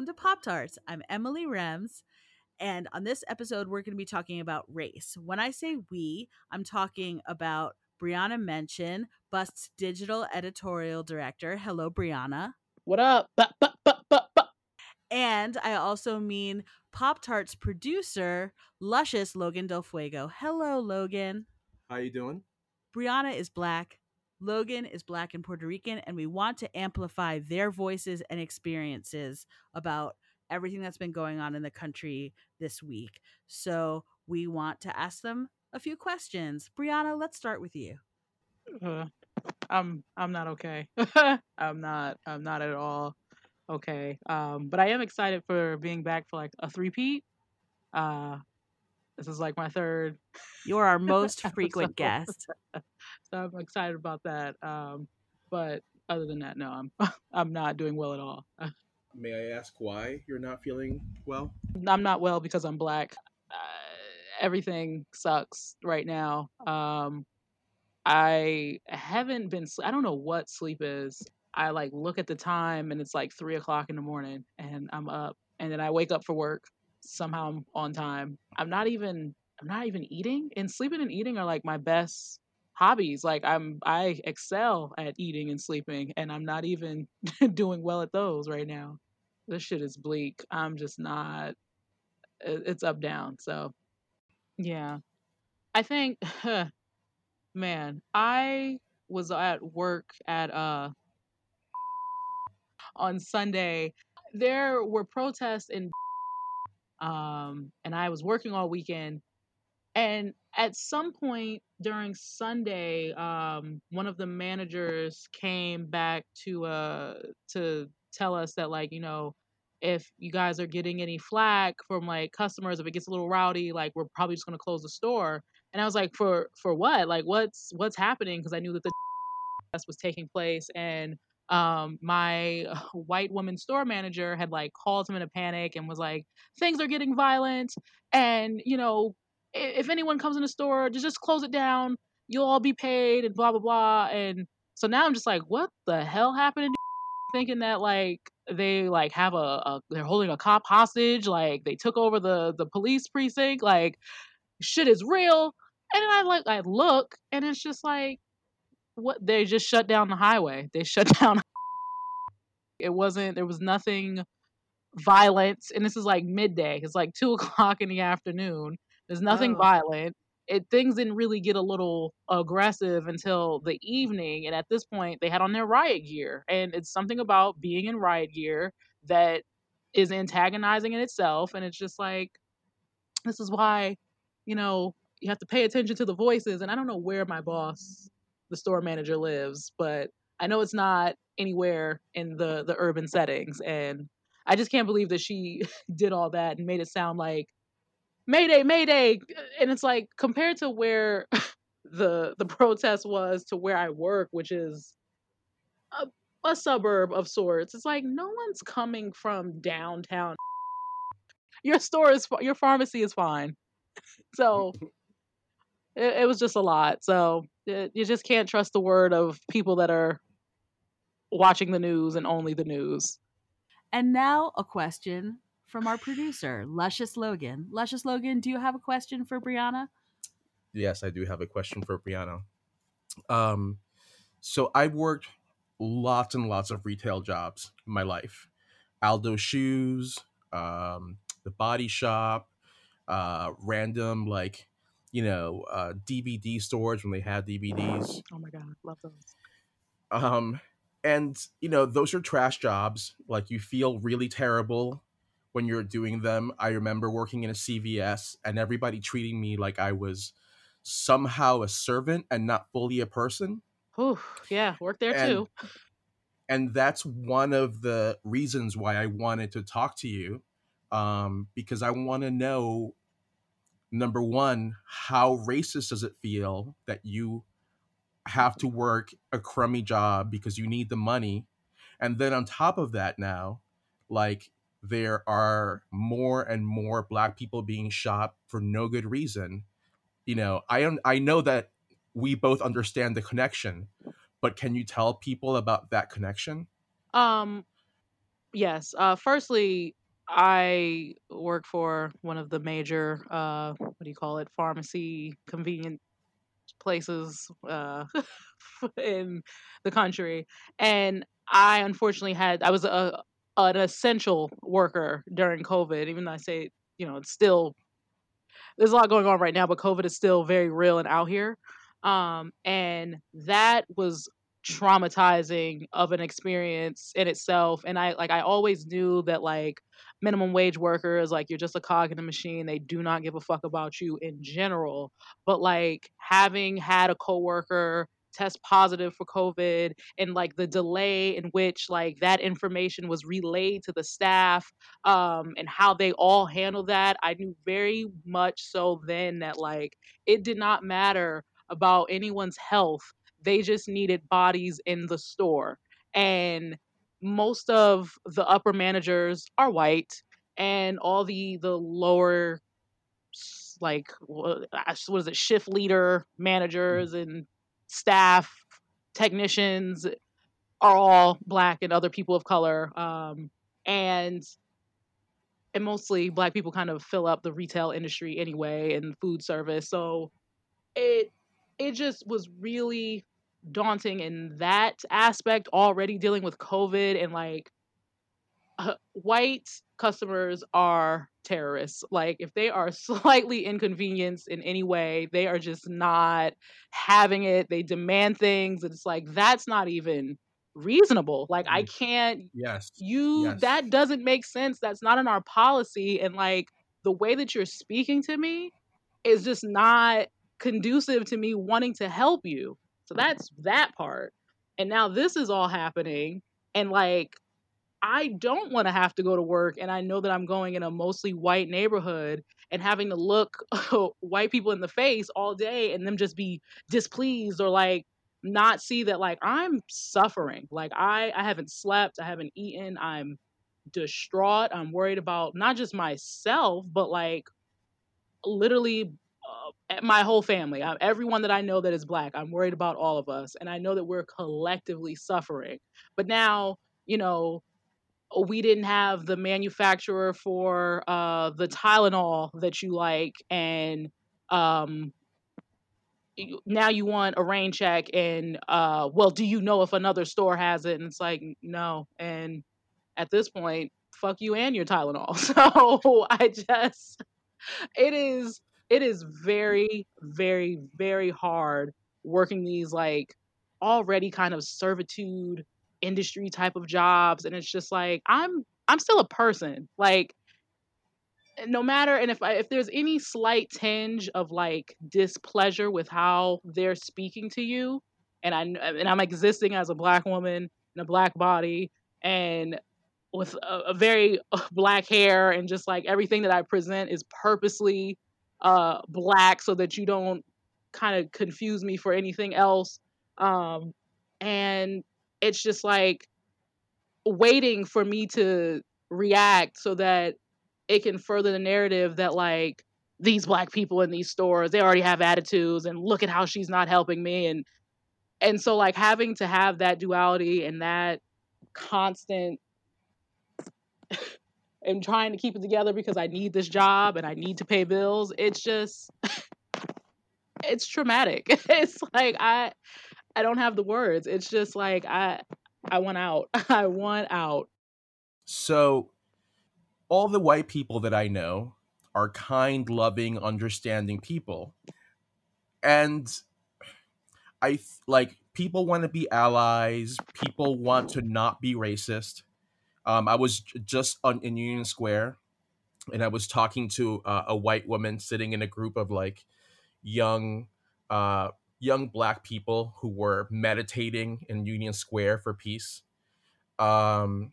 and welcome to Pop Tarts. I'm Emily Rems, and on this episode, we're going to be talking about race. When I say we, I'm talking about Brianna Mention, Bust's digital editorial director. Hello, Brianna. What up? Ba, ba, ba, ba, ba. And I also mean Pop Tarts producer, luscious Logan Del Fuego. Hello, Logan. How you doing? Brianna is black. Logan is black and Puerto Rican, and we want to amplify their voices and experiences about everything that's been going on in the country this week. So we want to ask them a few questions. Brianna, let's start with you. Uh, I'm I'm not okay. I'm not I'm not at all okay. Um, but I am excited for being back for like a three-peat. Uh, this is like my third. You're our most frequent episode. guest. so I'm excited about that. Um, but other than that, no, I'm I'm not doing well at all. May I ask why you're not feeling well? I'm not well because I'm black. Uh, everything sucks right now. Um, I haven't been. I don't know what sleep is. I like look at the time and it's like three o'clock in the morning, and I'm up, and then I wake up for work. Somehow I'm on time. I'm not even. I'm not even eating. And sleeping and eating are like my best hobbies. Like I'm. I excel at eating and sleeping, and I'm not even doing well at those right now. This shit is bleak. I'm just not. It's up down. So, yeah. I think, man, I was at work at uh on Sunday. There were protests in um and I was working all weekend and at some point during Sunday um one of the managers came back to uh to tell us that like, you know, if you guys are getting any flack from like customers if it gets a little rowdy, like we're probably just going to close the store. And I was like, for for what? Like what's what's happening because I knew that the was taking place and um my white woman store manager had like called him in a panic and was like things are getting violent and you know if anyone comes in the store just just close it down. You'll all be paid and blah blah blah. And so now i'm just like what the hell happened thinking that like they like have a, a they're holding a cop hostage like they took over the the police precinct like shit is real? And then i like i look and it's just like what they just shut down the highway they shut down it wasn't there was nothing violent and this is like midday it's like two o'clock in the afternoon there's nothing Oh. violent it things didn't really get a little aggressive until the evening and at this point they had on their riot gear and it's something about being in riot gear that is antagonizing in itself and it's just like this is why you know you have to pay attention to the voices and i don't know where my boss the store manager lives but i know it's not anywhere in the the urban settings and i just can't believe that she did all that and made it sound like mayday mayday and it's like compared to where the the protest was to where i work which is a, a suburb of sorts it's like no one's coming from downtown. Your store is your pharmacy is fine. So it, it was just a lot so it, you just can't trust the word of people that are watching the news and only the news And now a question from our producer, Luscious Logan. Luscious Logan, do you have a question for Brianna? Yes, I do have a question for Brianna. Um, so I've worked lots and lots of retail jobs in my life. Aldo shoes, um, the body shop, uh, random like, you know, uh, DVD stores when they had DVDs. oh my god love those. Um and you know those are trash jobs like you feel really terrible when you're doing them. I remember working in a cvs and everybody treating me like i was somehow a servant and not fully a person. Whew, yeah work there And- too. and that's one of the reasons why i wanted to talk to you um because i want to know number one how racist does it feel that you have to work a crummy job because you need the money and then on top of that now like there are more and more black people being shot for no good reason you know i am i know that we both understand the connection but can you tell people about that connection Um, yes. Uh, firstly, I work for one of the major, uh, what do you call it, pharmacy convenient places uh, in the country, and I unfortunately had I was a an essential worker during COVID. Even though I say you know it's still there's a lot going on right now, but COVID is still very real and out here. Um, and that was traumatizing of an experience in itself. And I like I always knew that like minimum wage workers, like you're just a cog in the machine. They do not give a fuck about you in general. But like having had a coworker test positive for COVID and like the delay in which like that information was relayed to the staff um and how they all handled that, I knew very much so then that like it did not matter about anyone's health. They just needed bodies in the store. And most of the upper managers are white and all the the lower like what is it shift leader managers and staff technicians are all black and other people of color um, and and mostly black people kind of fill up the retail industry anyway and food service so it it just was really daunting in that aspect already dealing with covid and like uh, white customers are terrorists. Like if they are slightly inconvenienced in any way, they are just not having it. They demand things. It's like that's not even reasonable. Like I can't Yes. you Yes. that doesn't make sense. That's not in our policy and like the way that you're speaking to me is just not conducive to me wanting to help you. So that's that part. And now this is all happening and like I don't want to have to go to work and I know that I'm going in a mostly white neighborhood and having to look white people in the face all day and them just be displeased or like not see that like I'm suffering. Like I I haven't slept, I haven't eaten, I'm distraught. I'm worried about not just myself, but like literally my whole family. I, everyone that I know that is black. I'm worried about all of us and I know that we're collectively suffering. But now, you know, we didn't have the manufacturer for uh, the Tylenol that you like, and um, now you want a rain check, and uh, well, do you know if another store has it? And it's like no, and at this point, fuck you and your Tylenol. So I just, it is, it is very, very, very hard working these like already kind of servitude industry type of jobs and it's just like i'm i'm still a person like no matter and if I, if there's any slight tinge of like displeasure with how they're speaking to you and i and i'm existing as a black woman in a black body and with a, a very black hair and just like everything that i present is purposely uh black so that you don't kind of confuse me for anything else um and it's just like waiting for me to react so that it can further the narrative that like these black people in these stores they already have attitudes and look at how she's not helping me and and so like having to have that duality and that constant and trying to keep it together because I need this job and I need to pay bills. It's just it's traumatic. It's like I I don't have the words. It's just like I I want out. I want out. So, all the white people that I know are kind, loving, understanding people. And I like people want to be allies, people want to not be racist. Um, I was just on in Union Square and I was talking to uh, a white woman sitting in a group of like young uh, young black people who were meditating in Union Square for peace. Um,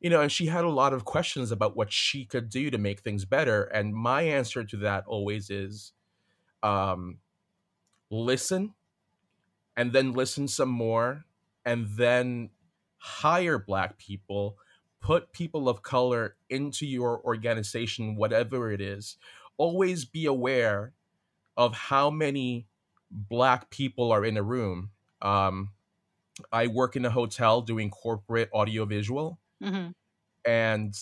you know, and she had a lot of questions about what she could do to make things better. And my answer to that always is um, listen and then listen some more and then hire black people, put people of color into your organization, whatever it is. Always be aware of how many black people are in a room. Um, I work in a hotel doing corporate audiovisual hmm and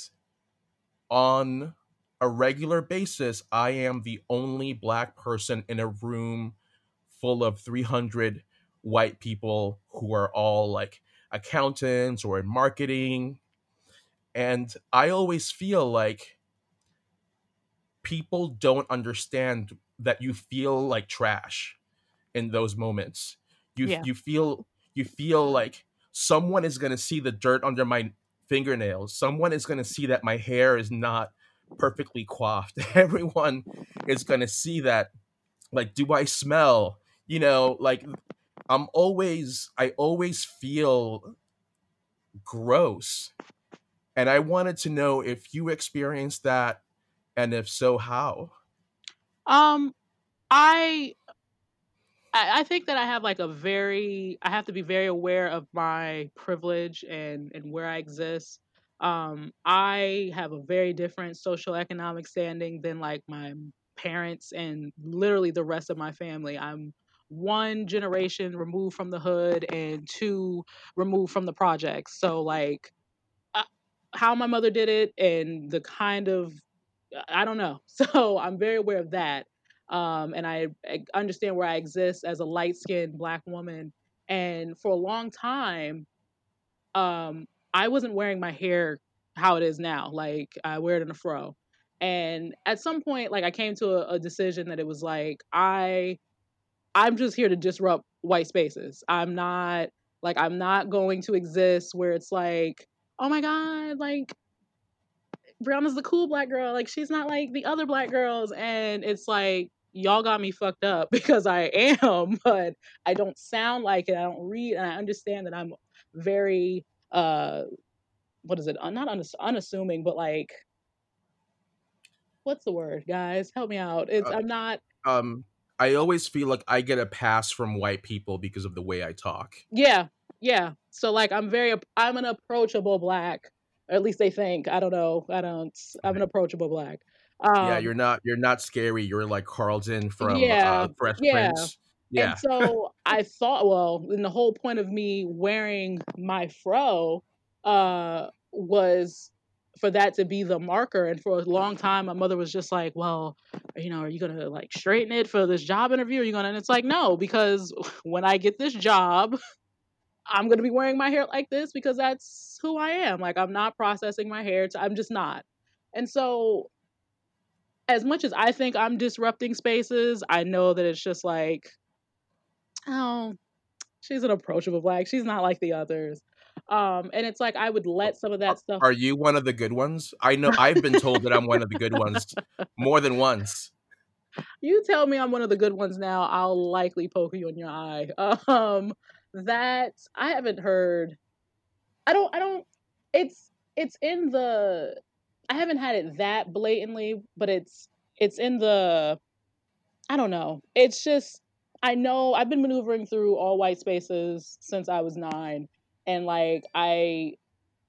on a regular basis, I am the only black person in a room full of 300 white people who are all like accountants or in marketing. And I always feel like people don't understand that you feel like trash in those moments. You Yeah. you feel you feel like someone is going to see the dirt under my fingernails. Someone is going to see that my hair is not perfectly coiffed. Everyone is going to see that like do I smell? You know, like I'm always I always feel gross. And I wanted to know if you experienced that and if so how. Um, I I think that I have like a very I have to be very aware of my privilege and and where I exist. Um, I have a very different social economic standing than like my parents and literally the rest of my family. I'm one generation removed from the hood and two removed from the projects. So like how my mother did it and the kind of I don't know. So I'm very aware of that. Um, and I, I understand where I exist as a light skinned black woman. And for a long time, um, I wasn't wearing my hair how it is now. Like I wear it in a fro. And at some point, like I came to a, a decision that it was like I I'm just here to disrupt white spaces. I'm not like I'm not going to exist where it's like, oh my God, like Brianna's the cool black girl. Like she's not like the other black girls. And it's like, y'all got me fucked up because I am, but I don't sound like it. I don't read and I understand that I'm very uh what is it? Not unass- unassuming, but like what's the word, guys? Help me out. It's Uh, I'm not um I always feel like I get a pass from white people because of the way I talk. yeah, yeah. So like I'm very I'm an approachable black. Or at least they think. I don't know. I don't I'm an approachable black. yeah, Um you're not you're not scary. You're like Carlton from yeah, uh, Fresh yeah. Prince. And Yeah, so I thought, well, and the whole point of me wearing my fro uh, was for that to be the marker. And for a long time, my mother was just like, well, you know, are you gonna like straighten it for this job interview? Are you gonna? And it's like, no, because when I get this job, I'm gonna be wearing my hair like this because that's who I am. Like I'm not processing my hair. To, I'm just not. And so, as much as I think I'm disrupting spaces, I know that it's just like oh, she's an approachable black. She's not like the others. Um, and it's like I would let some of that stuff. are you one of the good ones? I know I've been told that I'm one of the good ones more than once. You tell me I'm one of the good ones now, I'll likely poke you in your eye. Um, that I haven't heard. I don't. I don't. It's it's in the. I haven't had it that blatantly, but it's it's in the. I don't know. It's just I know I've been maneuvering through all white spaces since I was nine, and like I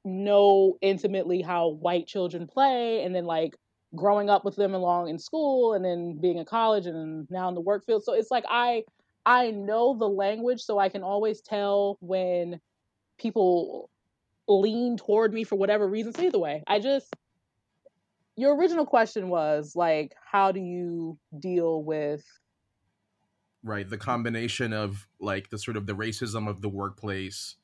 know intimately how white children play and then like growing up with them along in school and then being in college and now in the work field so it's like i i know the language so i can always tell when people lean toward me for whatever reason so either way i just your original question was like how do you deal with Right, the combination of like the sort of the racism of the workplace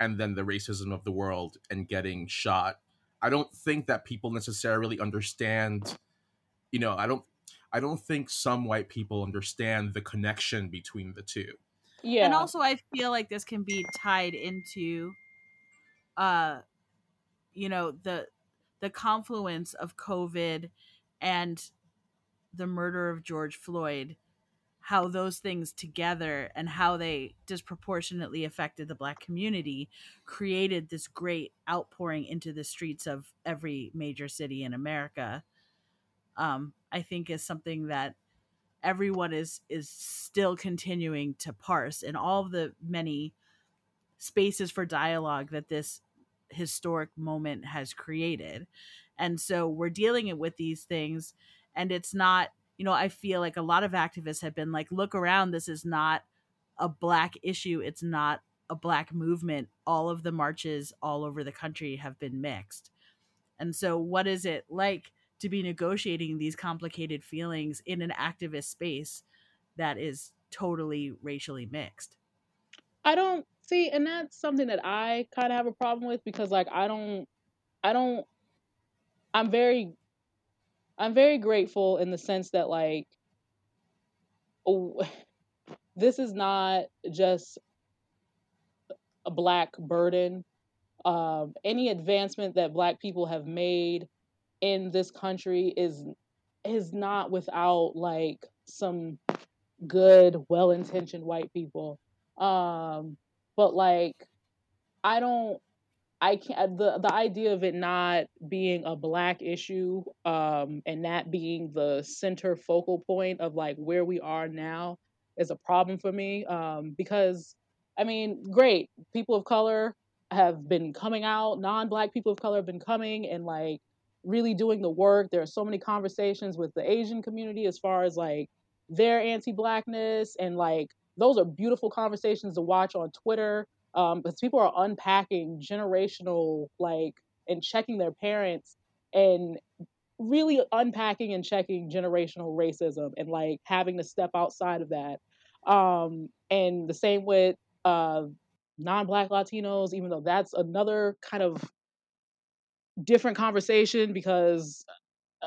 and then the racism of the world and getting shot. I don't think that people necessarily understand, you know, I don't I don't think some white people understand the connection between the two. yeah And also I feel like this can be tied into uh you know the the confluence of COVID and the murder of George Floyd, how those things together and how they disproportionately affected the black community created this great outpouring into the streets of every major city in America. Um, I think is something that everyone is is still continuing to parse and all the many spaces for dialogue that this historic moment has created. And so we're dealing it with these things and it's not, you know, I feel like a lot of activists have been like look around this is not a black issue, it's not a black movement. All of the marches all over the country have been mixed. And so, what is it like to be negotiating these complicated feelings in an activist space that is totally racially mixed? I don't see, and that's something that I kind of have a problem with because, like, I don't, I don't, I'm very, I'm very grateful in the sense that, like, oh, this is not just a black burden. Um, any advancement that black people have made in this country is is not without like some good, well-intentioned white people. Um, but like I don't I can't the the idea of it not being a black issue um and that being the center focal point of like where we are now is a problem for me um because I mean, great. People of color have been coming out, non-black people of color have been coming and like really doing the work. There are so many conversations with the Asian community as far as like their anti-blackness and like those are beautiful conversations to watch on Twitter um, because people are unpacking generational like and checking their parents and really unpacking and checking generational racism and like having to step outside of that um, and the same with uh, non-black latinos even though that's another kind of different conversation because uh,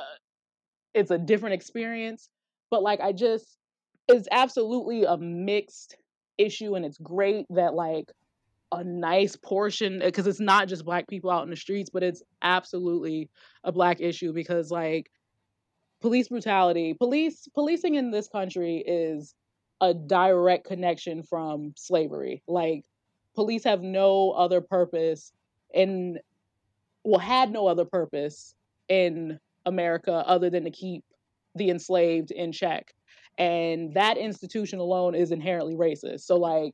it's a different experience but like i just it's absolutely a mixed issue and it's great that like a nice portion because it's not just black people out in the streets but it's absolutely a black issue because like police brutality police policing in this country is a direct connection from slavery. Like police have no other purpose and well had no other purpose in america other than to keep the enslaved in check. And that institution alone is inherently racist. So like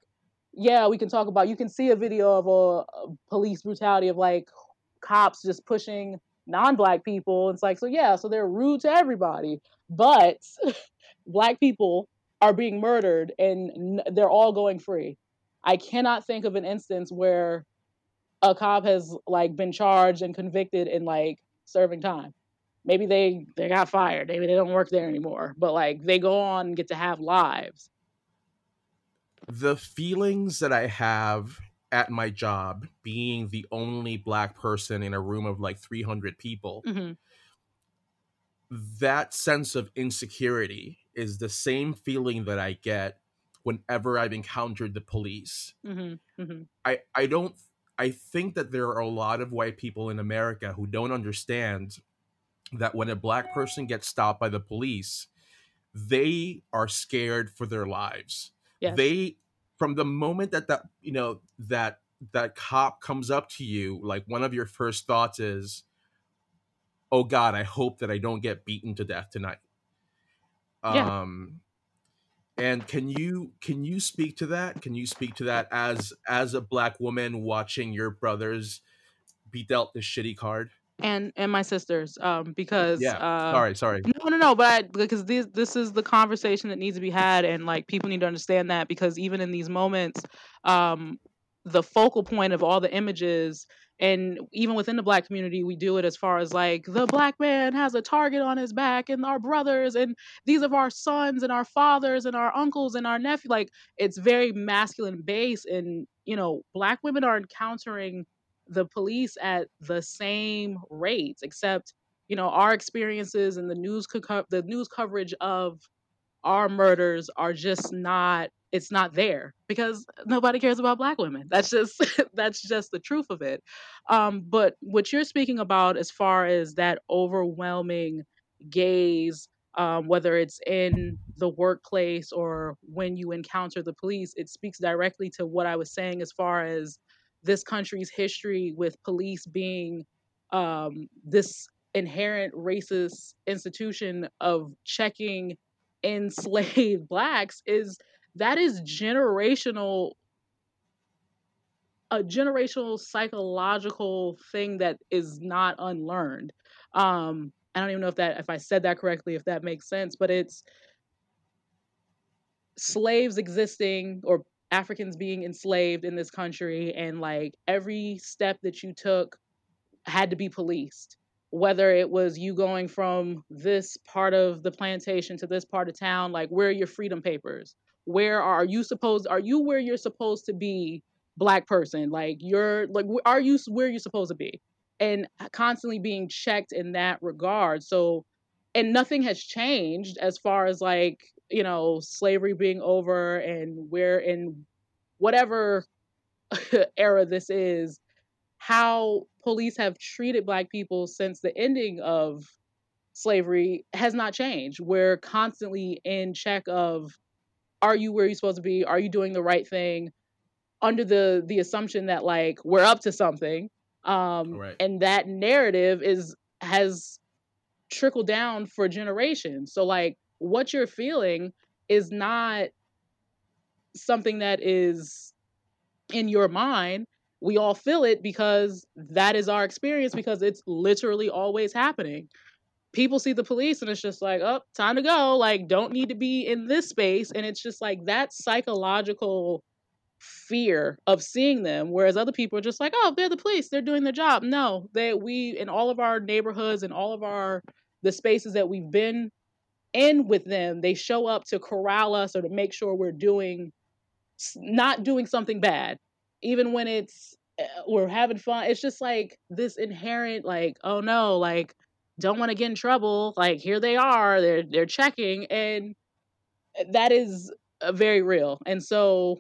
yeah we can talk about you can see a video of a, a police brutality of like cops just pushing non-black people. It's like so yeah so they're rude to everybody but black people are being murdered and they're all going free. I cannot think of an instance where a cop has like been charged and convicted and like serving time. Maybe they they got fired. Maybe they don't work there anymore. But like they go on and get to have lives. The feelings that I have at my job, being the only black person in a room of like 300 people, hmm that sense of insecurity is the same feeling that I get whenever I've encountered the police. hmm hmm I, I don't I think that there are a lot of white people in America who don't understand that when a black person gets stopped by the police, they are scared for their lives. yes They from the moment that that you know that that cop comes up to you, like one of your first thoughts is, "Oh God, I hope that I don't get beaten to death tonight." Yeah. Um, and can you can you speak to that? Can you speak to that as as a black woman watching your brothers be dealt this shitty card? and and my sisters um because Yeah. uh Sorry, sorry. no no no but I, because this this is the conversation that needs to be had and like people need to understand that because even in these moments um the focal point of all the images and even within the black community we do it as far as like the black man has a target on his back and our brothers and these are our sons and our fathers and our uncles and our nephew like it's very masculine base and you know black women are encountering the police at the same rates except you know our experiences and the news co- the news coverage of our murders are just not it's not there because nobody cares about black women. That's just that's just the truth of it. Um but what you're speaking about as far as that overwhelming gaze um, whether it's in the workplace or when you encounter the police it speaks directly to what i was saying as far as this country's history with police being um, this inherent racist institution of checking enslaved blacks is that is generational a generational psychological thing that is not unlearned um i don't even know if that if i said that correctly if that makes sense but it's slaves existing or africans being enslaved in this country and like every step that you took had to be policed. Whether it was you going from this part of the plantation to this part of town like where are your freedom papers where are you supposed are you where you're supposed to be black person? Like you're like are you where you're supposed to be? And uh, constantly being checked in that regard. So and nothing has changed as far as like you know slavery being over and where in whatever era this is how police have treated black people since the ending of slavery has not changed. We're constantly in check of are you where you're supposed to be? Are you doing the right thing? Under the the assumption that like we're up to something um Right. and that narrative is has trickled down for generations. So like what you're feeling is not something that is in your mind. We all feel it because that is our experience because it's literally always happening people see the police and it's just like oh time to go like don't need to be in this space. And it's just like that psychological fear of seeing them whereas other people are just like oh they're the police they're doing their job. No that we in all of our neighborhoods and all of our the spaces that we've been in with them they show up to corral us or to make sure we're doing not doing something bad. Even when it's uh, we're having fun it's just like this inherent like oh no like don't want to get in trouble like here they are they're they're checking and that is uh, very real and so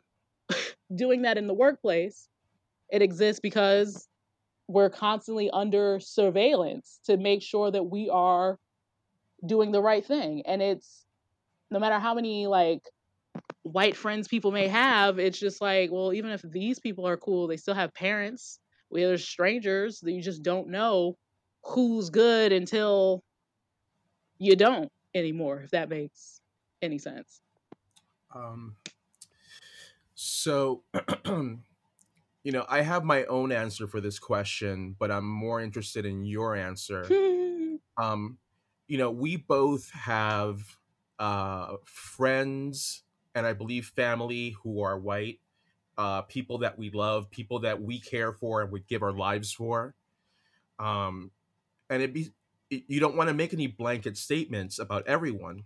doing that in the workplace it exists because we're constantly under surveillance to make sure that we are doing the right thing and it's no matter how many like white friends people may have it's just like well even if these people are cool they still have parents we are strangers that you just don't know who's good until you don't anymore if that makes any sense Um, so, you know, I have my own answer for this question, but I'm more interested in your answer. Um, you know, we both have uh, friends and I believe family who are white, uh, people that we love, people that we care for and would give our lives for. Um, and it be you don't want to make any blanket statements about everyone,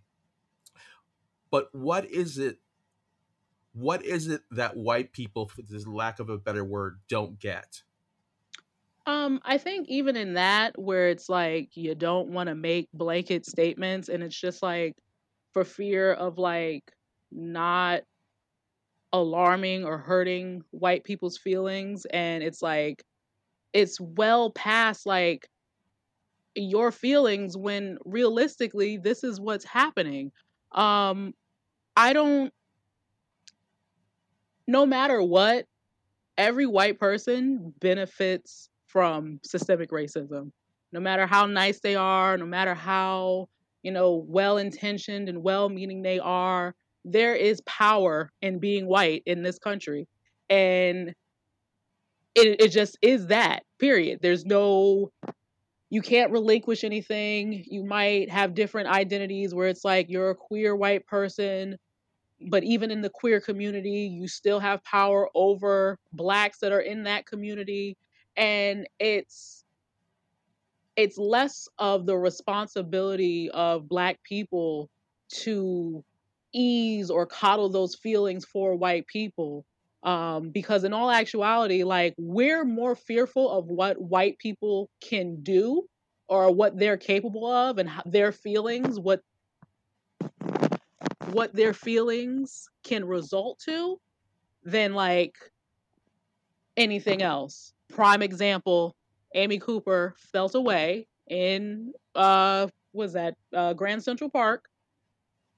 but what is it? What is it that white people, for this lack of a better word, don't get? Um, I think even in that, where it's like you don't want to make blanket statements, and it's just like for fear of like not alarming or hurting white people's feelings, and it's like it's well past like your feelings when realistically this is what's happening. Um, I don't, no matter what, every white person benefits from systemic racism. No matter how nice they are, no matter how, you know, well intentioned and well meaning they are, there is power in being white in this country. And it, it just is that, period. There's no, you can't relinquish anything. You might have different identities where it's like you're a queer white person, but even in the queer community you still have power over blacks that are in that community and it's it's less of the responsibility of black people to ease or coddle those feelings for white people um, because in all actuality like we're more fearful of what white people can do or what they're capable of and their feelings what what their feelings can result to than like anything else. Prime example, Amy Cooper felt away in uh was that uh Grand Central Park.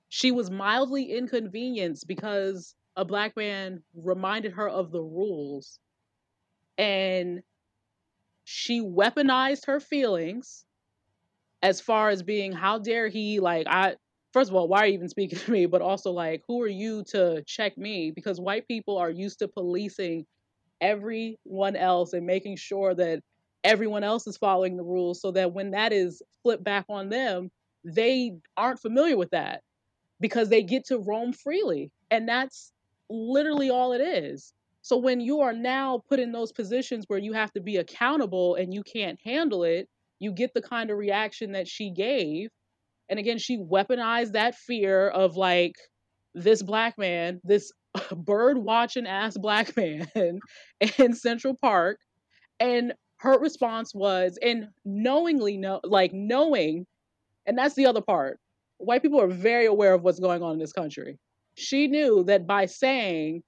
She was mildly inconvenienced because a black man reminded her of the rules and she weaponized her feelings as far as being how dare he like I first of all, why are you even speaking to me? But also, like, who are you to check me? Because white people are used to policing everyone else and making sure that everyone else is following the rules so that when that is flipped back on them, they aren't familiar with that because they get to roam freely. And that's literally all it is. So when you are now put in those positions where you have to be accountable and you can't handle it, you get the kind of reaction that she gave. And again, she weaponized that fear of like this black man, this bird watching ass black man in Central Park. And her response was, and knowingly know, like knowing, and that's the other part. White people are very aware of what's going on in this country. She knew that by saying,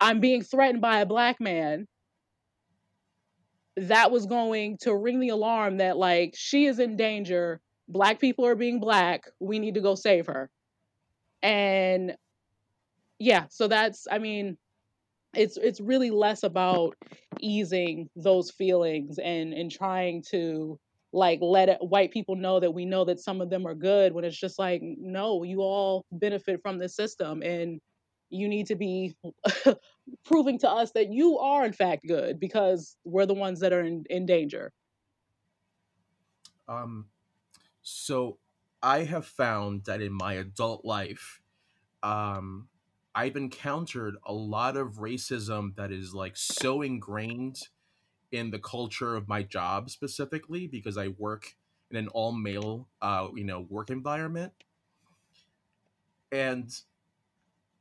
I'm being threatened by a black man, that was going to ring the alarm that like she is in danger. Black people are being black. We need to go save her. And yeah so that's i mean it's it's really less about easing those feelings and and trying to like let it, white people know that we know that some of them are good when it's just like no you all benefit from this system and you need to be proving to us that you are in fact good because we're the ones that are in, in danger. Um so i have found that in my adult life um i've encountered a lot of racism that is like so ingrained in the culture of my job specifically because i work in an all male uh you know work environment and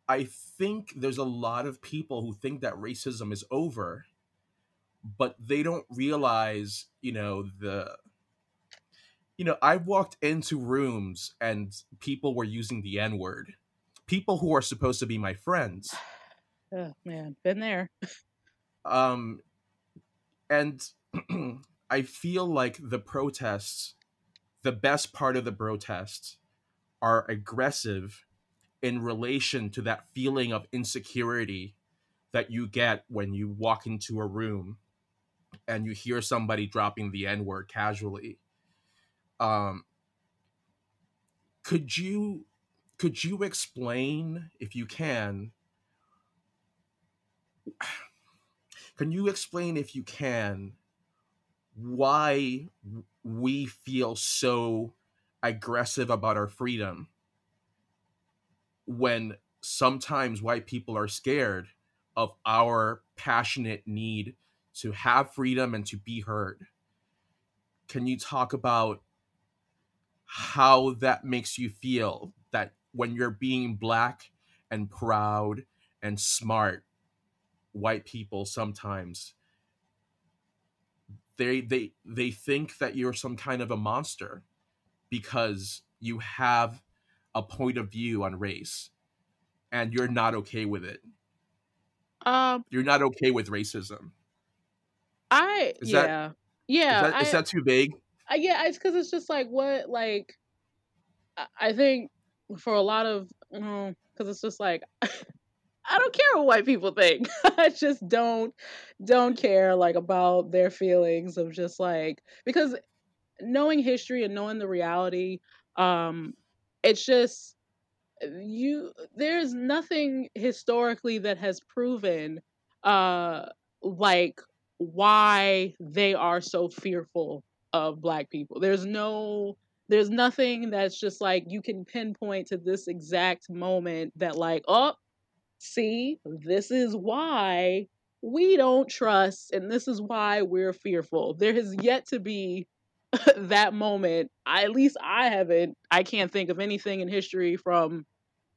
I think there's a lot of people who think that racism is over, but they don't realize, you know, the you know, I've walked into rooms and people were using the N-word. People who are supposed to be my friends. Oh man, been there. Um and I feel like the protests, the best part of the protests are aggressive in relation to that feeling of insecurity that you get when you walk into a room and you hear somebody dropping the n word casually. Um could you could you explain if you can can you explain if you can why we feel so aggressive about our freedom when sometimes white people are scared of our passionate need to have freedom and to be heard. Can you talk about how that makes you feel that when you're being black and proud and smart, white people sometimes they they they think that you're some kind of a monster because you have a point of view on race and you're not okay with it. Um you're not okay with racism. I Is yeah that- yeah. is, that, I, is that too vague? I, yeah it's because it's just like what like I- think for a lot of because it's just like i don't care what white people think. I just don't don't care like about their feelings of just like because knowing history and knowing the reality um it's just you there's nothing historically that has proven uh like why they are so fearful of black people. There's no there's nothing that's just like you can pinpoint to this exact moment that like oh see this is why we don't trust and this is why we're fearful. There has yet to be that moment I, at least i haven't i can't think of anything in history from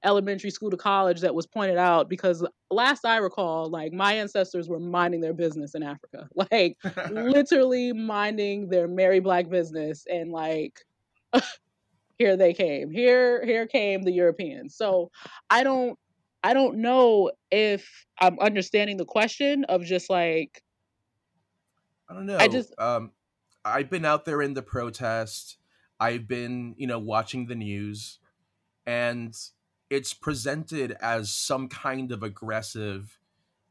elementary school to college that was pointed out because last i recall like my ancestors were minding their business in africa like literally minding their merry black business and like here they came here here came the europeans. So i don't i don't know if i'm understanding the question of just like i don't know I just- um i've been out there in the protest i've been you know watching the news and it's presented as some kind of aggressive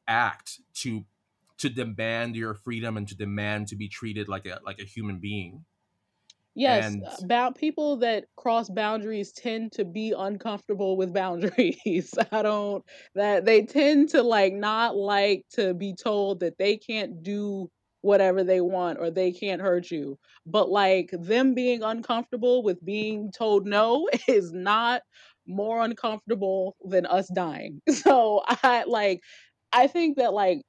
act to to demand your freedom and to demand to be treated like a like a human being Yes, And- about people that cross boundaries tend to be uncomfortable with boundaries. I don't that they tend to like not like to be told that they can't do whatever they want or they can't hurt you. But like them being uncomfortable with being told no is not more uncomfortable than us dying. So I like I think that like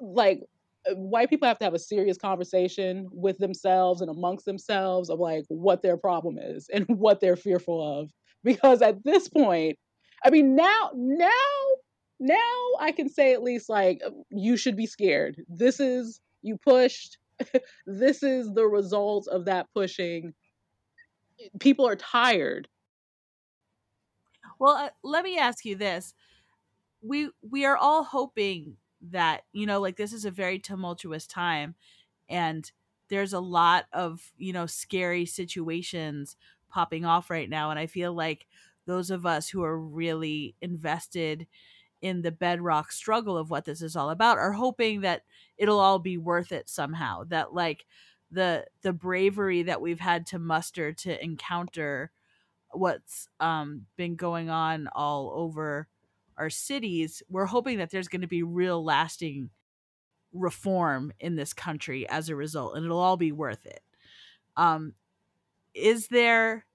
like white people have to have a serious conversation with themselves and amongst themselves of like what their problem is and what they're fearful of. Because at this point i mean now now now i can say at least like you should be scared. This is you pushed. This is the result of that pushing. People are tired. Well uh, let me ask you this. We we are all hoping that you know like this is a very tumultuous time and there's a lot of you know scary situations popping off right now and i feel like those of us who are really invested in the bedrock struggle of what this is all about are hoping that it'll all be worth it somehow that like the the bravery that we've had to muster to encounter what's um been going on all over our cities we're hoping that there's going to be real lasting reform in this country as a result and it'll all be worth it. Um is there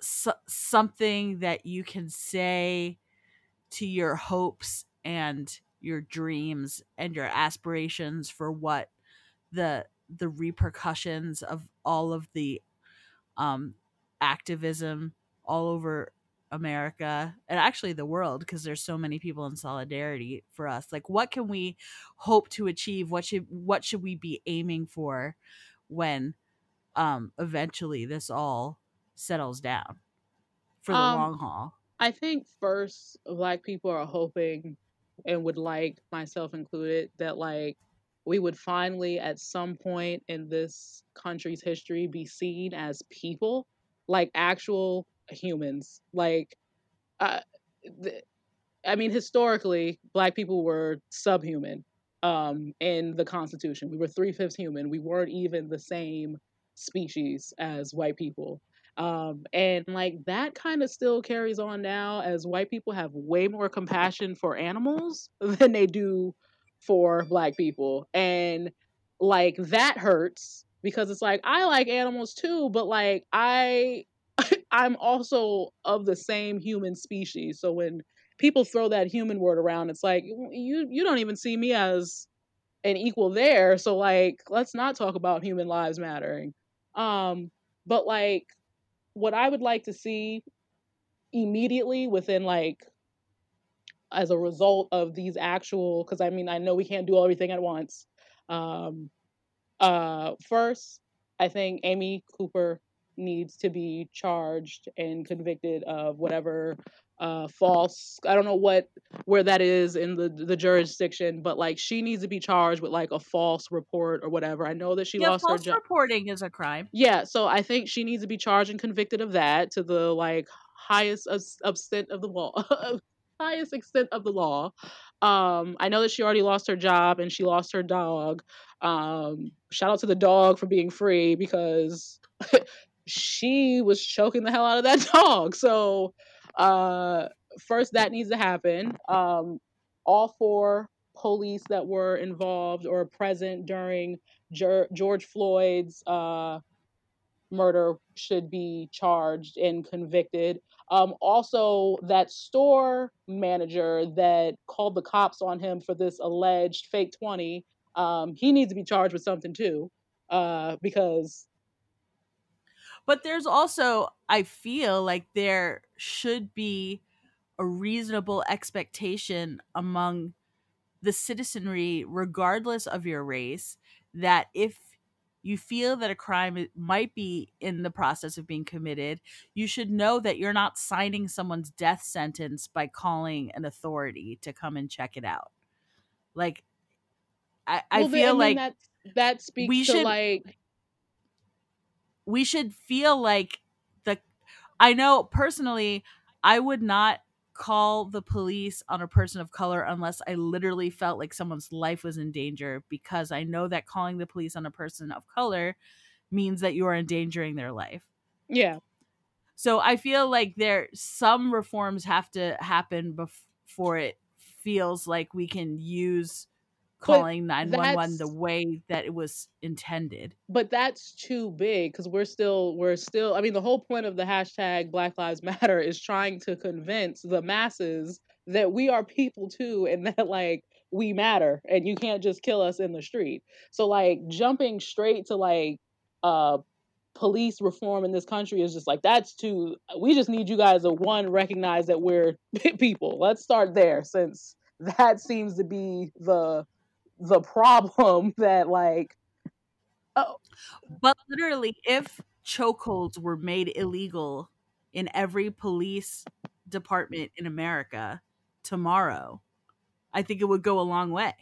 so- something that you can say to your hopes and your dreams and your aspirations for what the the repercussions of all of the um activism all over America and actually the world because there's so many people in solidarity for us. Like what can we hope to achieve? What should what should we be aiming for when um eventually this all settles down for the Um, long haul? I think first black people are hoping and would like myself included that like we would finally at some point in this country's history be seen as people like actual humans like uh, th- I mean, historically, black people were subhuman um, in the Constitution. We were three fifths human. We weren't even the same species as white people. Um, and like that kind of still carries on now as white people have way more compassion for animals than they do for black people. And like that hurts because it's like I like animals too, but like I I'm also of the same human species. So when people throw that human word around, it's like you you don't even see me as an equal there. So like let's not talk about human lives mattering. Um but like what I would like to see immediately within like as a result of these actual because I mean I know we can't do everything at once. Um uh first, I think Amy Cooper needs to be charged and convicted of whatever uh false I don't know what where that is in the the jurisdiction, but like she needs to be charged with like a false report or whatever. I know that she Yeah, lost her false job. reporting is a crime. Yeah, so I think she needs to be charged and convicted of that to the like highest extent of the law, highest extent of the law. Um, I know that she already lost her job and she lost her dog. Um, shout out to the dog for being free because she was choking the hell out of that dog. So, uh, first that needs to happen. Um, all four police that were involved or present during Ger- George Floyd's uh, murder should be charged and convicted. Um, also, that store manager that called the cops on him for this alleged fake 20, um, he needs to be charged with something too. Uh, because But there's also I feel like there should be a reasonable expectation among the citizenry regardless of your race that if you feel that a crime might be in the process of being committed, you should know that you're not signing someone's death sentence by calling an authority to come and check it out. Like I, I well, then, feel and then like that that speaks we to should- like we should feel like the I know personally I would not call the police on a person of color unless I literally felt like someone's life was in danger because I know that calling the police on a person of color means that you are endangering their life. yeah, So I feel like there some reforms have to happen before it feels like we can use calling 911 the way that it was intended. but that's too big because we're still we're still i mean the whole point of the hashtag black lives matter is trying to convince the masses that we are people too and that like we matter and you can't just kill us in the street. So like jumping straight to like uh police reform in this country is just like that's too we just need you guys to one recognize that we're people. Let's start there since that seems to be the the problem that like oh But literally, if chokeholds were made illegal in every police department in America tomorrow, I think it would go a long way.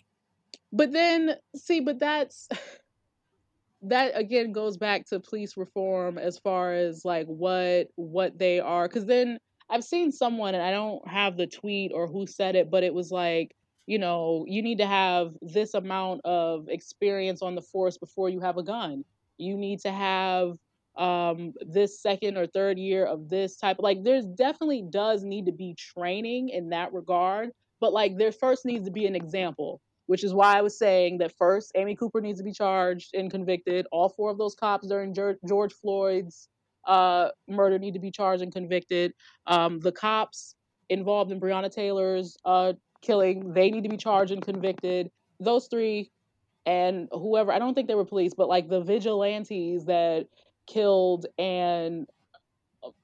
but then see but that's that again goes back to police reform as far as like what what they are because then i've seen someone and i don't have the tweet or who said it but it was like you know you need to have this amount of experience on the force before you have a gun you need to have um this second or third year of this type like there's definitely does need to be training in that regard but like there first needs to be an example which is why I was saying that first, Amy Cooper needs to be charged and convicted. All four of those cops during George Floyd's uh, murder need to be charged and convicted. Um, the cops involved in Breonna Taylor's uh, killing, they need to be charged and convicted. Those three and whoever, I don't think they were police, but like the vigilantes that killed and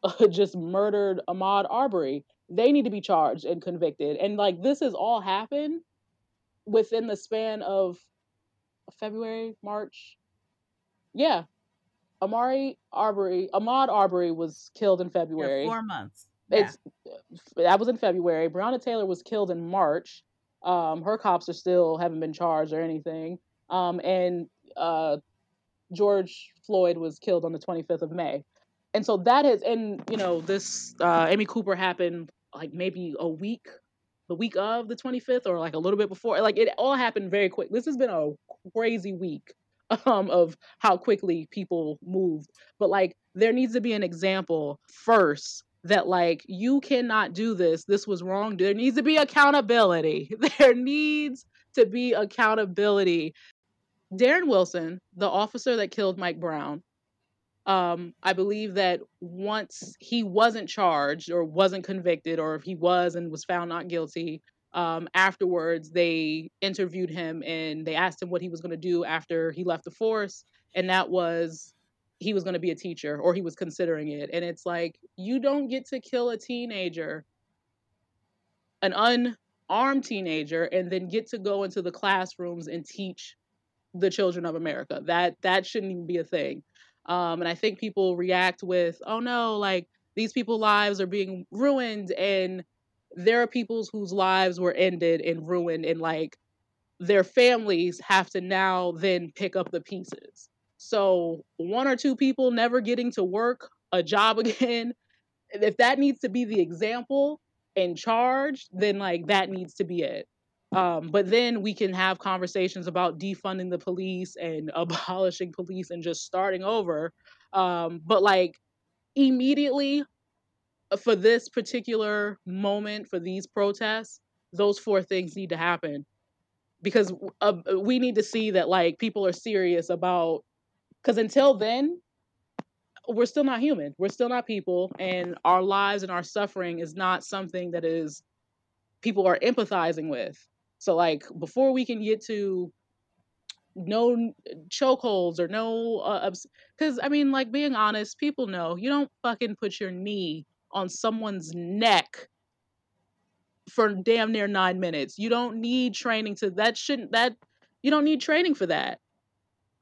uh, just murdered Ahmaud Arbery, they need to be charged and convicted. And like this has all happened within the span of February, March. Yeah. Amari Arbery, Ahmaud Arbery was killed in February. Yeah, four months. Yeah. It's that was in February. Breonna Taylor was killed in March. Um, her cops are still haven't been charged or anything. Um, and uh, George Floyd was killed on the 25th of May. And so that is, and you know, this uh, Amy Cooper happened like maybe a week the week of the 25th or like a little bit before. Like it all happened very quick. This has been a crazy week um, of how quickly people moved. But like there needs to be an example first that like you cannot do this. This was wrong. There needs to be accountability. There needs to be accountability. Darren Wilson, the officer that killed Mike Brown, um, I believe that once he wasn't charged or wasn't convicted, or if he was and was found not guilty, um, afterwards they interviewed him and they asked him what he was going to do after he left the force, and that was he was going to be a teacher or he was considering it. And it's like you don't get to kill a teenager, an unarmed teenager, and then get to go into the classrooms and teach the children of America. That that shouldn't even be a thing. Um, and I think people react with, oh no, like these people's lives are being ruined. And there are people's whose lives were ended and ruined, and like their families have to now then pick up the pieces. So one or two people never getting to work a job again, if that needs to be the example and charged, then like that needs to be it. Um, but then we can have conversations about defunding the police and abolishing police and just starting over. Um, but like immediately uh, for this particular moment, for these protests, those four things need to happen because uh, we need to see that like people are serious about. Because until then, we're still not human. We're still not people, and our lives and our suffering is not something that is people are empathizing with. So like before we can get to no chokeholds or no because uh, I mean like being honest, people know you don't fucking put your knee on someone's neck for damn near nine minutes. You don't need training to that shouldn't that you don't need training for that.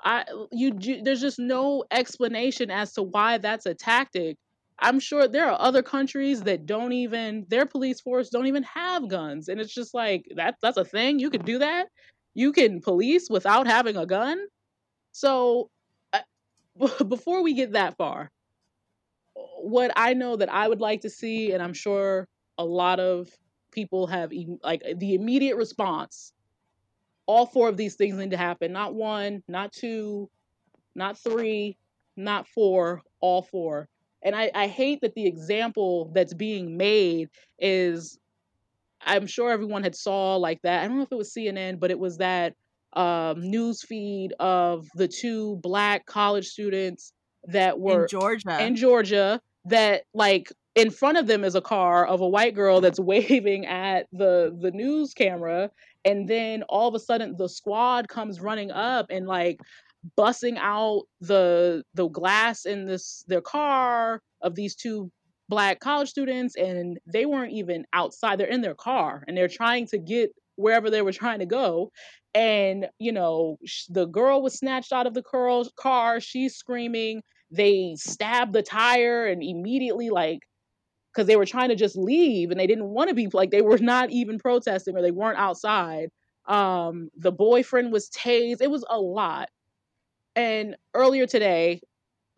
I you, there's just no explanation as to why that's a tactic I'm sure there are other countries that don't even their police force don't even have guns, and it's just like that. That's a thing. You can do that. You can police without having a gun. So, uh, before we get that far, what I know that I would like to see, and I'm sure a lot of people have like the immediate response. All four of these things need to happen. Not one, not two, not three, not four. All four and I, I hate that the example that's being made is i'm sure everyone had saw like that i don't know if it was cnn but it was that um, news feed of the two black college students that were in georgia in georgia that like in front of them is a car of a white girl that's waving at the the news camera and then all of a sudden the squad comes running up and like bussing out the the glass in this their car of these two black college students and they weren't even outside. They're in their car and they're trying to get wherever they were trying to go. And you know the girl was snatched out of the car. She's screaming. They stabbed the tire and immediately like because they were trying to just leave and they didn't want to be like they were not even protesting or they weren't outside. Um the boyfriend was tased. It was a lot. And earlier today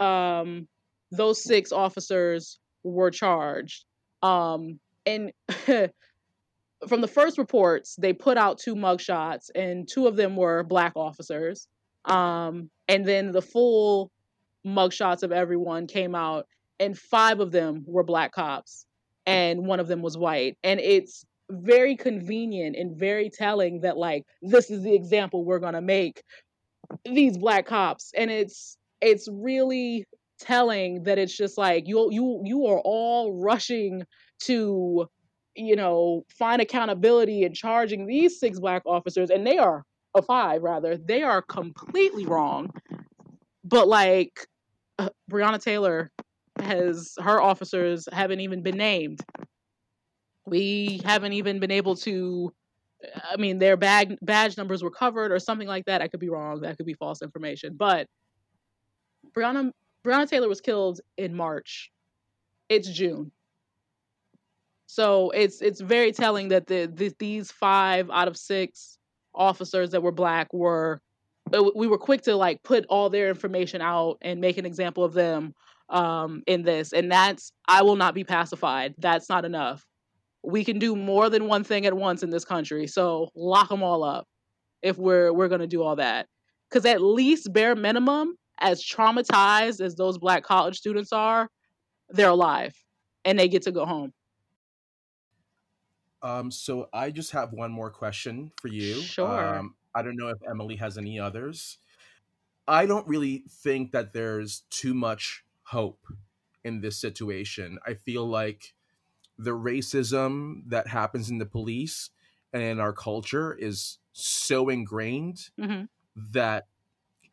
um those six officers were charged. Um and from the first reports they put out two mugshots and two of them were black officers. Um and then the full mugshots of everyone came out and five of them were black cops and one of them was white. And it's very convenient and very telling that like this is the example we're going to make these black cops. And it's it's really telling that it's just like you you you are all rushing to you know find accountability and charging these six black officers and they are a five rather they are completely wrong. But like uh, Breonna Taylor has her officers haven't even been named. We haven't even been able to. I mean, their bag badge numbers were covered or something like that. I could be wrong. That could be false information. But Breonna Breonna Taylor was killed in March. It's June. So it's it's very telling that the, the these five out of six officers that were black were we were quick to like put all their information out and make an example of them um, in this, and that's I will not be pacified. That's not enough. We can do more than one thing at once in this country, so lock them all up if we're we're gonna do all that. Because at least bare minimum, as traumatized as those black college students are, they're alive and they get to go home. Um, so I just have one more question for you. Sure. Um, I don't know if Emily has any others. I don't really think that there's too much hope in this situation. I feel like the racism that happens in the police and in our culture is so ingrained Mhm. that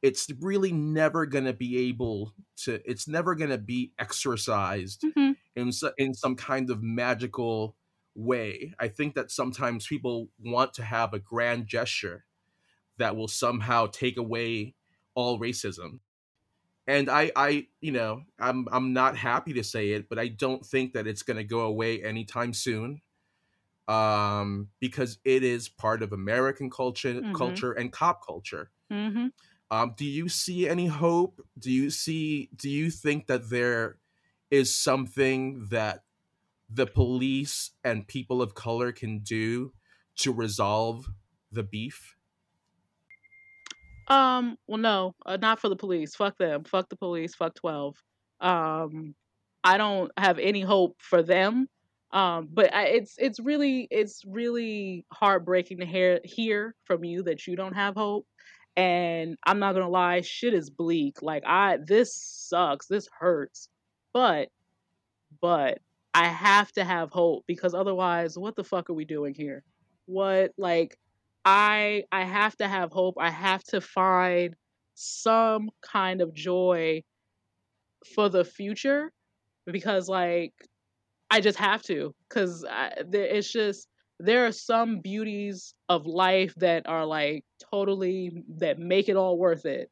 it's really never going to be able to it's never going to be exercised Mhm. in so, in some kind of magical way. I think that sometimes people want to have a grand gesture that will somehow take away all racism. And I I you know, I'm I'm not happy to say it, but I don't think that it's going to go away anytime soon. Um because it is part of American culture Mhm. culture and cop culture. Mm-hmm. Um, do you see any hope? Do you see? Do you think that there is something that the police and people of color can do to resolve the beef? Um, well, no, uh, not for the police. Fuck them. Fuck the police. Fuck 12. Um, I don't have any hope for them. Um, but I, it's it's really it's really heartbreaking to hear hear from you that you don't have hope. And I'm not gonna lie, shit is bleak. Like I, this sucks. This hurts. But but I have to have hope because otherwise, what the fuck are we doing here? What like I I have to have hope. I have to find some kind of joy for the future because like I just have to cuz it's just there are some beauties of life that are like totally that make it all worth it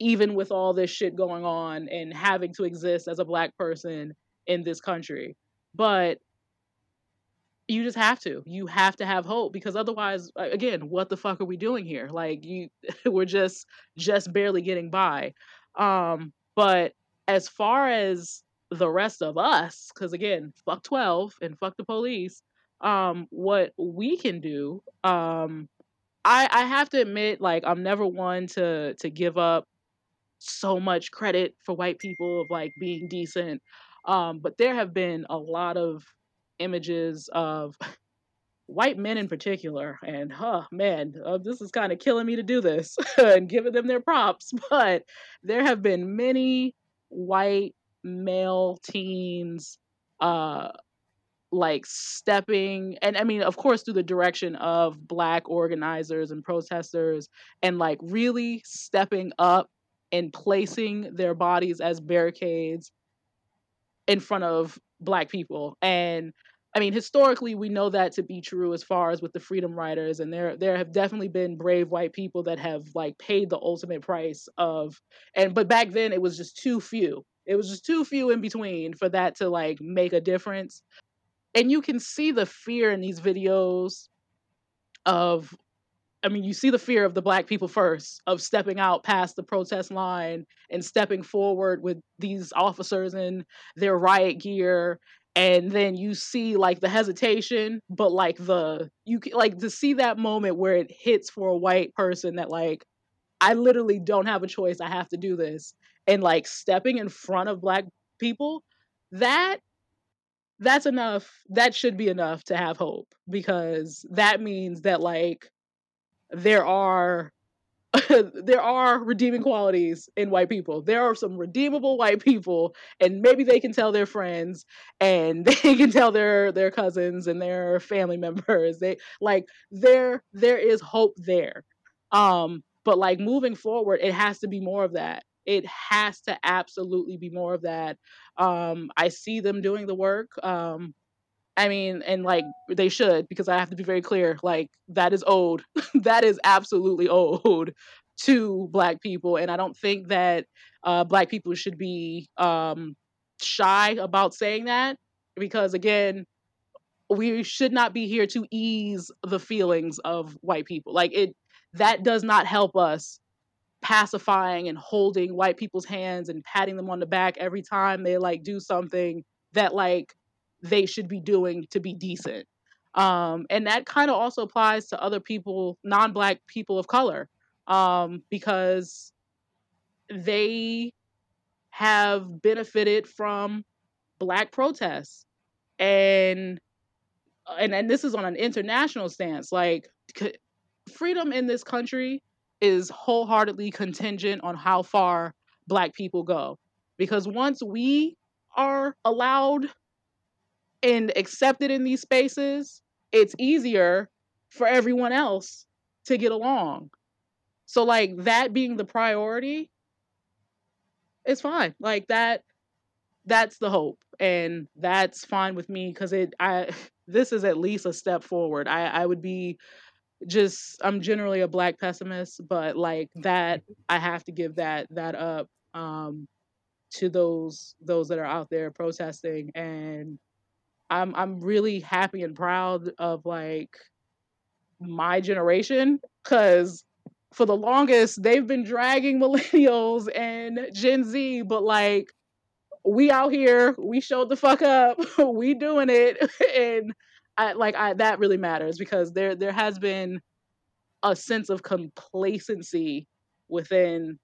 even with all this shit going on and having to exist as a black person in this country. But you just have to. You have to have hope because otherwise again, what the fuck are we doing here? Like you we're just just barely getting by. Um but as far as the rest of us cuz again, fuck 12 and fuck the police, um what we can do um I I have to admit like I'm never one to to give up so much credit for white people of like being decent. Um, but there have been a lot of images of white men in particular, and huh, man, uh, this is kind of killing me to do this and giving them their props. But there have been many white male teens uh like stepping and I mean of course through the direction of black organizers and protesters and like really stepping up and placing their bodies as barricades in front of black people and I mean historically we know that to be true as far as with the freedom riders and there there have definitely been brave white people that have like paid the ultimate price of and but back then it was just too few it was just too few in between for that to like make a difference and you can see the fear in these videos of I mean, you see the fear of the black people first, of stepping out past the protest line and stepping forward with these officers in their riot gear. And then you see like the hesitation, but like the, you like to see that moment where it hits for a white person that like, I literally don't have a choice. I have to do this. And like stepping in front of black people, that that's enough. That should be enough to have hope because that means that like there are there are redeeming qualities in white people. There are some redeemable white people, and maybe they can tell their friends, and they can tell their their cousins and their family members. They like there there is hope there. Um, but like moving forward, it has to be more of that. It has to absolutely be more of that. Um, I see them doing the work. Um, I mean, and like they should, because I have to be very clear, like that is old. that is absolutely old to black people. And I don't think that uh, black people should be um, shy about saying that because again, we should not be here to ease the feelings of white people. Like it that does not help us pacifying and holding white people's hands and patting them on the back every time they like do something that like they should be doing to be decent. Um, and that kind of also applies to other people, non black people of color, um, because they have benefited from black protests. And and and this is on an international stance like c- freedom in this country is wholeheartedly contingent on how far black people go because once we are allowed and accepted in these spaces, it's easier for everyone else to get along. So like that being the priority it's fine. Like that that's the hope and that's fine with me cuz it I this is at least a step forward. I I would be just I'm generally a black pessimist, but like that I have to give that that up um to those those that are out there protesting and I'm I'm really happy and proud of like my generation cuz for the longest they've been dragging millennials and Gen Z but like we out here, we showed the fuck up, we doing it and I like I that really matters because there there has been a sense of complacency within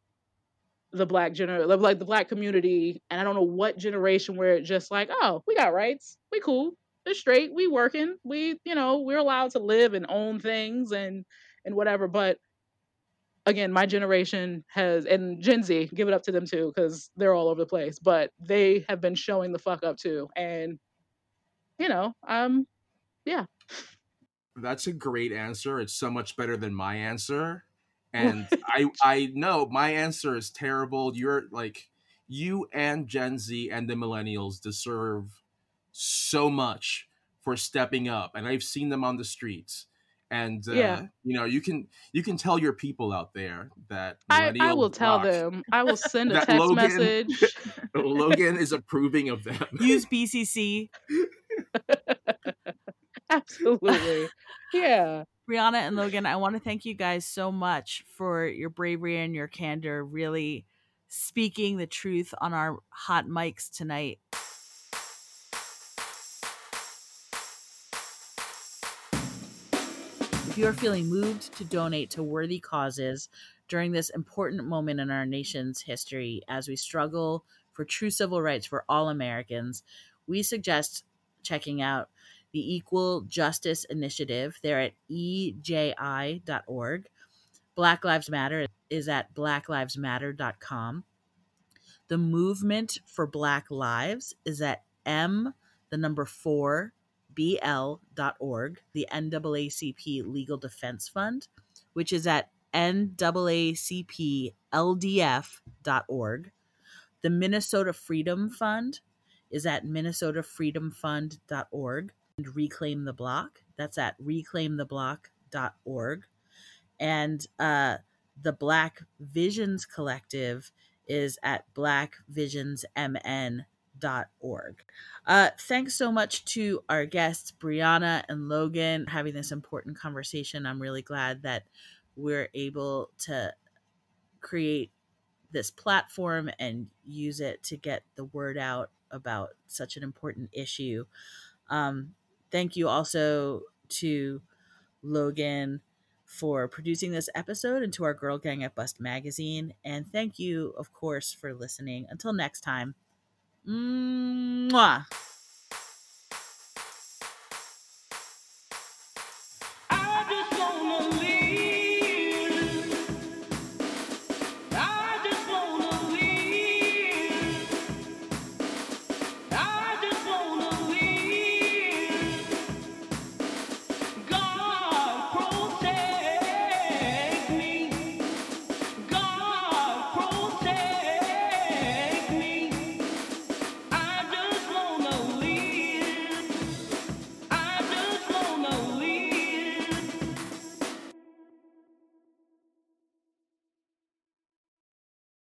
the black gener like the black community and i don't know what generation where it's just like oh we got rights we cool it's straight we working we you know we're allowed to live and own things and and whatever but again my generation has and gen z give it up to them too because they're all over the place but they have been showing the fuck up too and you know um yeah That's a great answer. It's so much better than my answer. And I I know my answer is terrible. You're like you and Gen Z and the millennials deserve so much for stepping up and I've seen them on the streets. And uh, yeah you know, you can you can tell your people out there that i i will millennials tell them i will send a text Logan message Logan is approving of them. Use BCC. absolutely yeah Brianna and Logan, I want to thank you guys so much for your bravery and your candor, really speaking the truth on our hot mics tonight. If you are feeling moved to donate to worthy causes during this important moment in our nation's history as we struggle for true civil rights for all Americans, we suggest checking out the Equal Justice Initiative. They're at eji.org. Black Lives Matter is at blacklivesmatter.com. The Movement for Black Lives is at M, the number four, BL.org, the NAACP Legal Defense Fund, which is at NAACPLDF.org. The Minnesota Freedom Fund is at minnesotafreedomfund.org. And Reclaim the Block, that's at reclaimtheblock.org. And uh, the Black Visions Collective is at blackvisionsmn.org. Uh, thanks so much to our guests, Brianna and Logan, having this important conversation. I'm really glad that we're able to create this platform and use it to get the word out about such an important issue. Um, thank you also to Logan for producing this episode and to our Girl Gang at Bust magazine. And thank you, of course, for listening. Until next time. Mwah.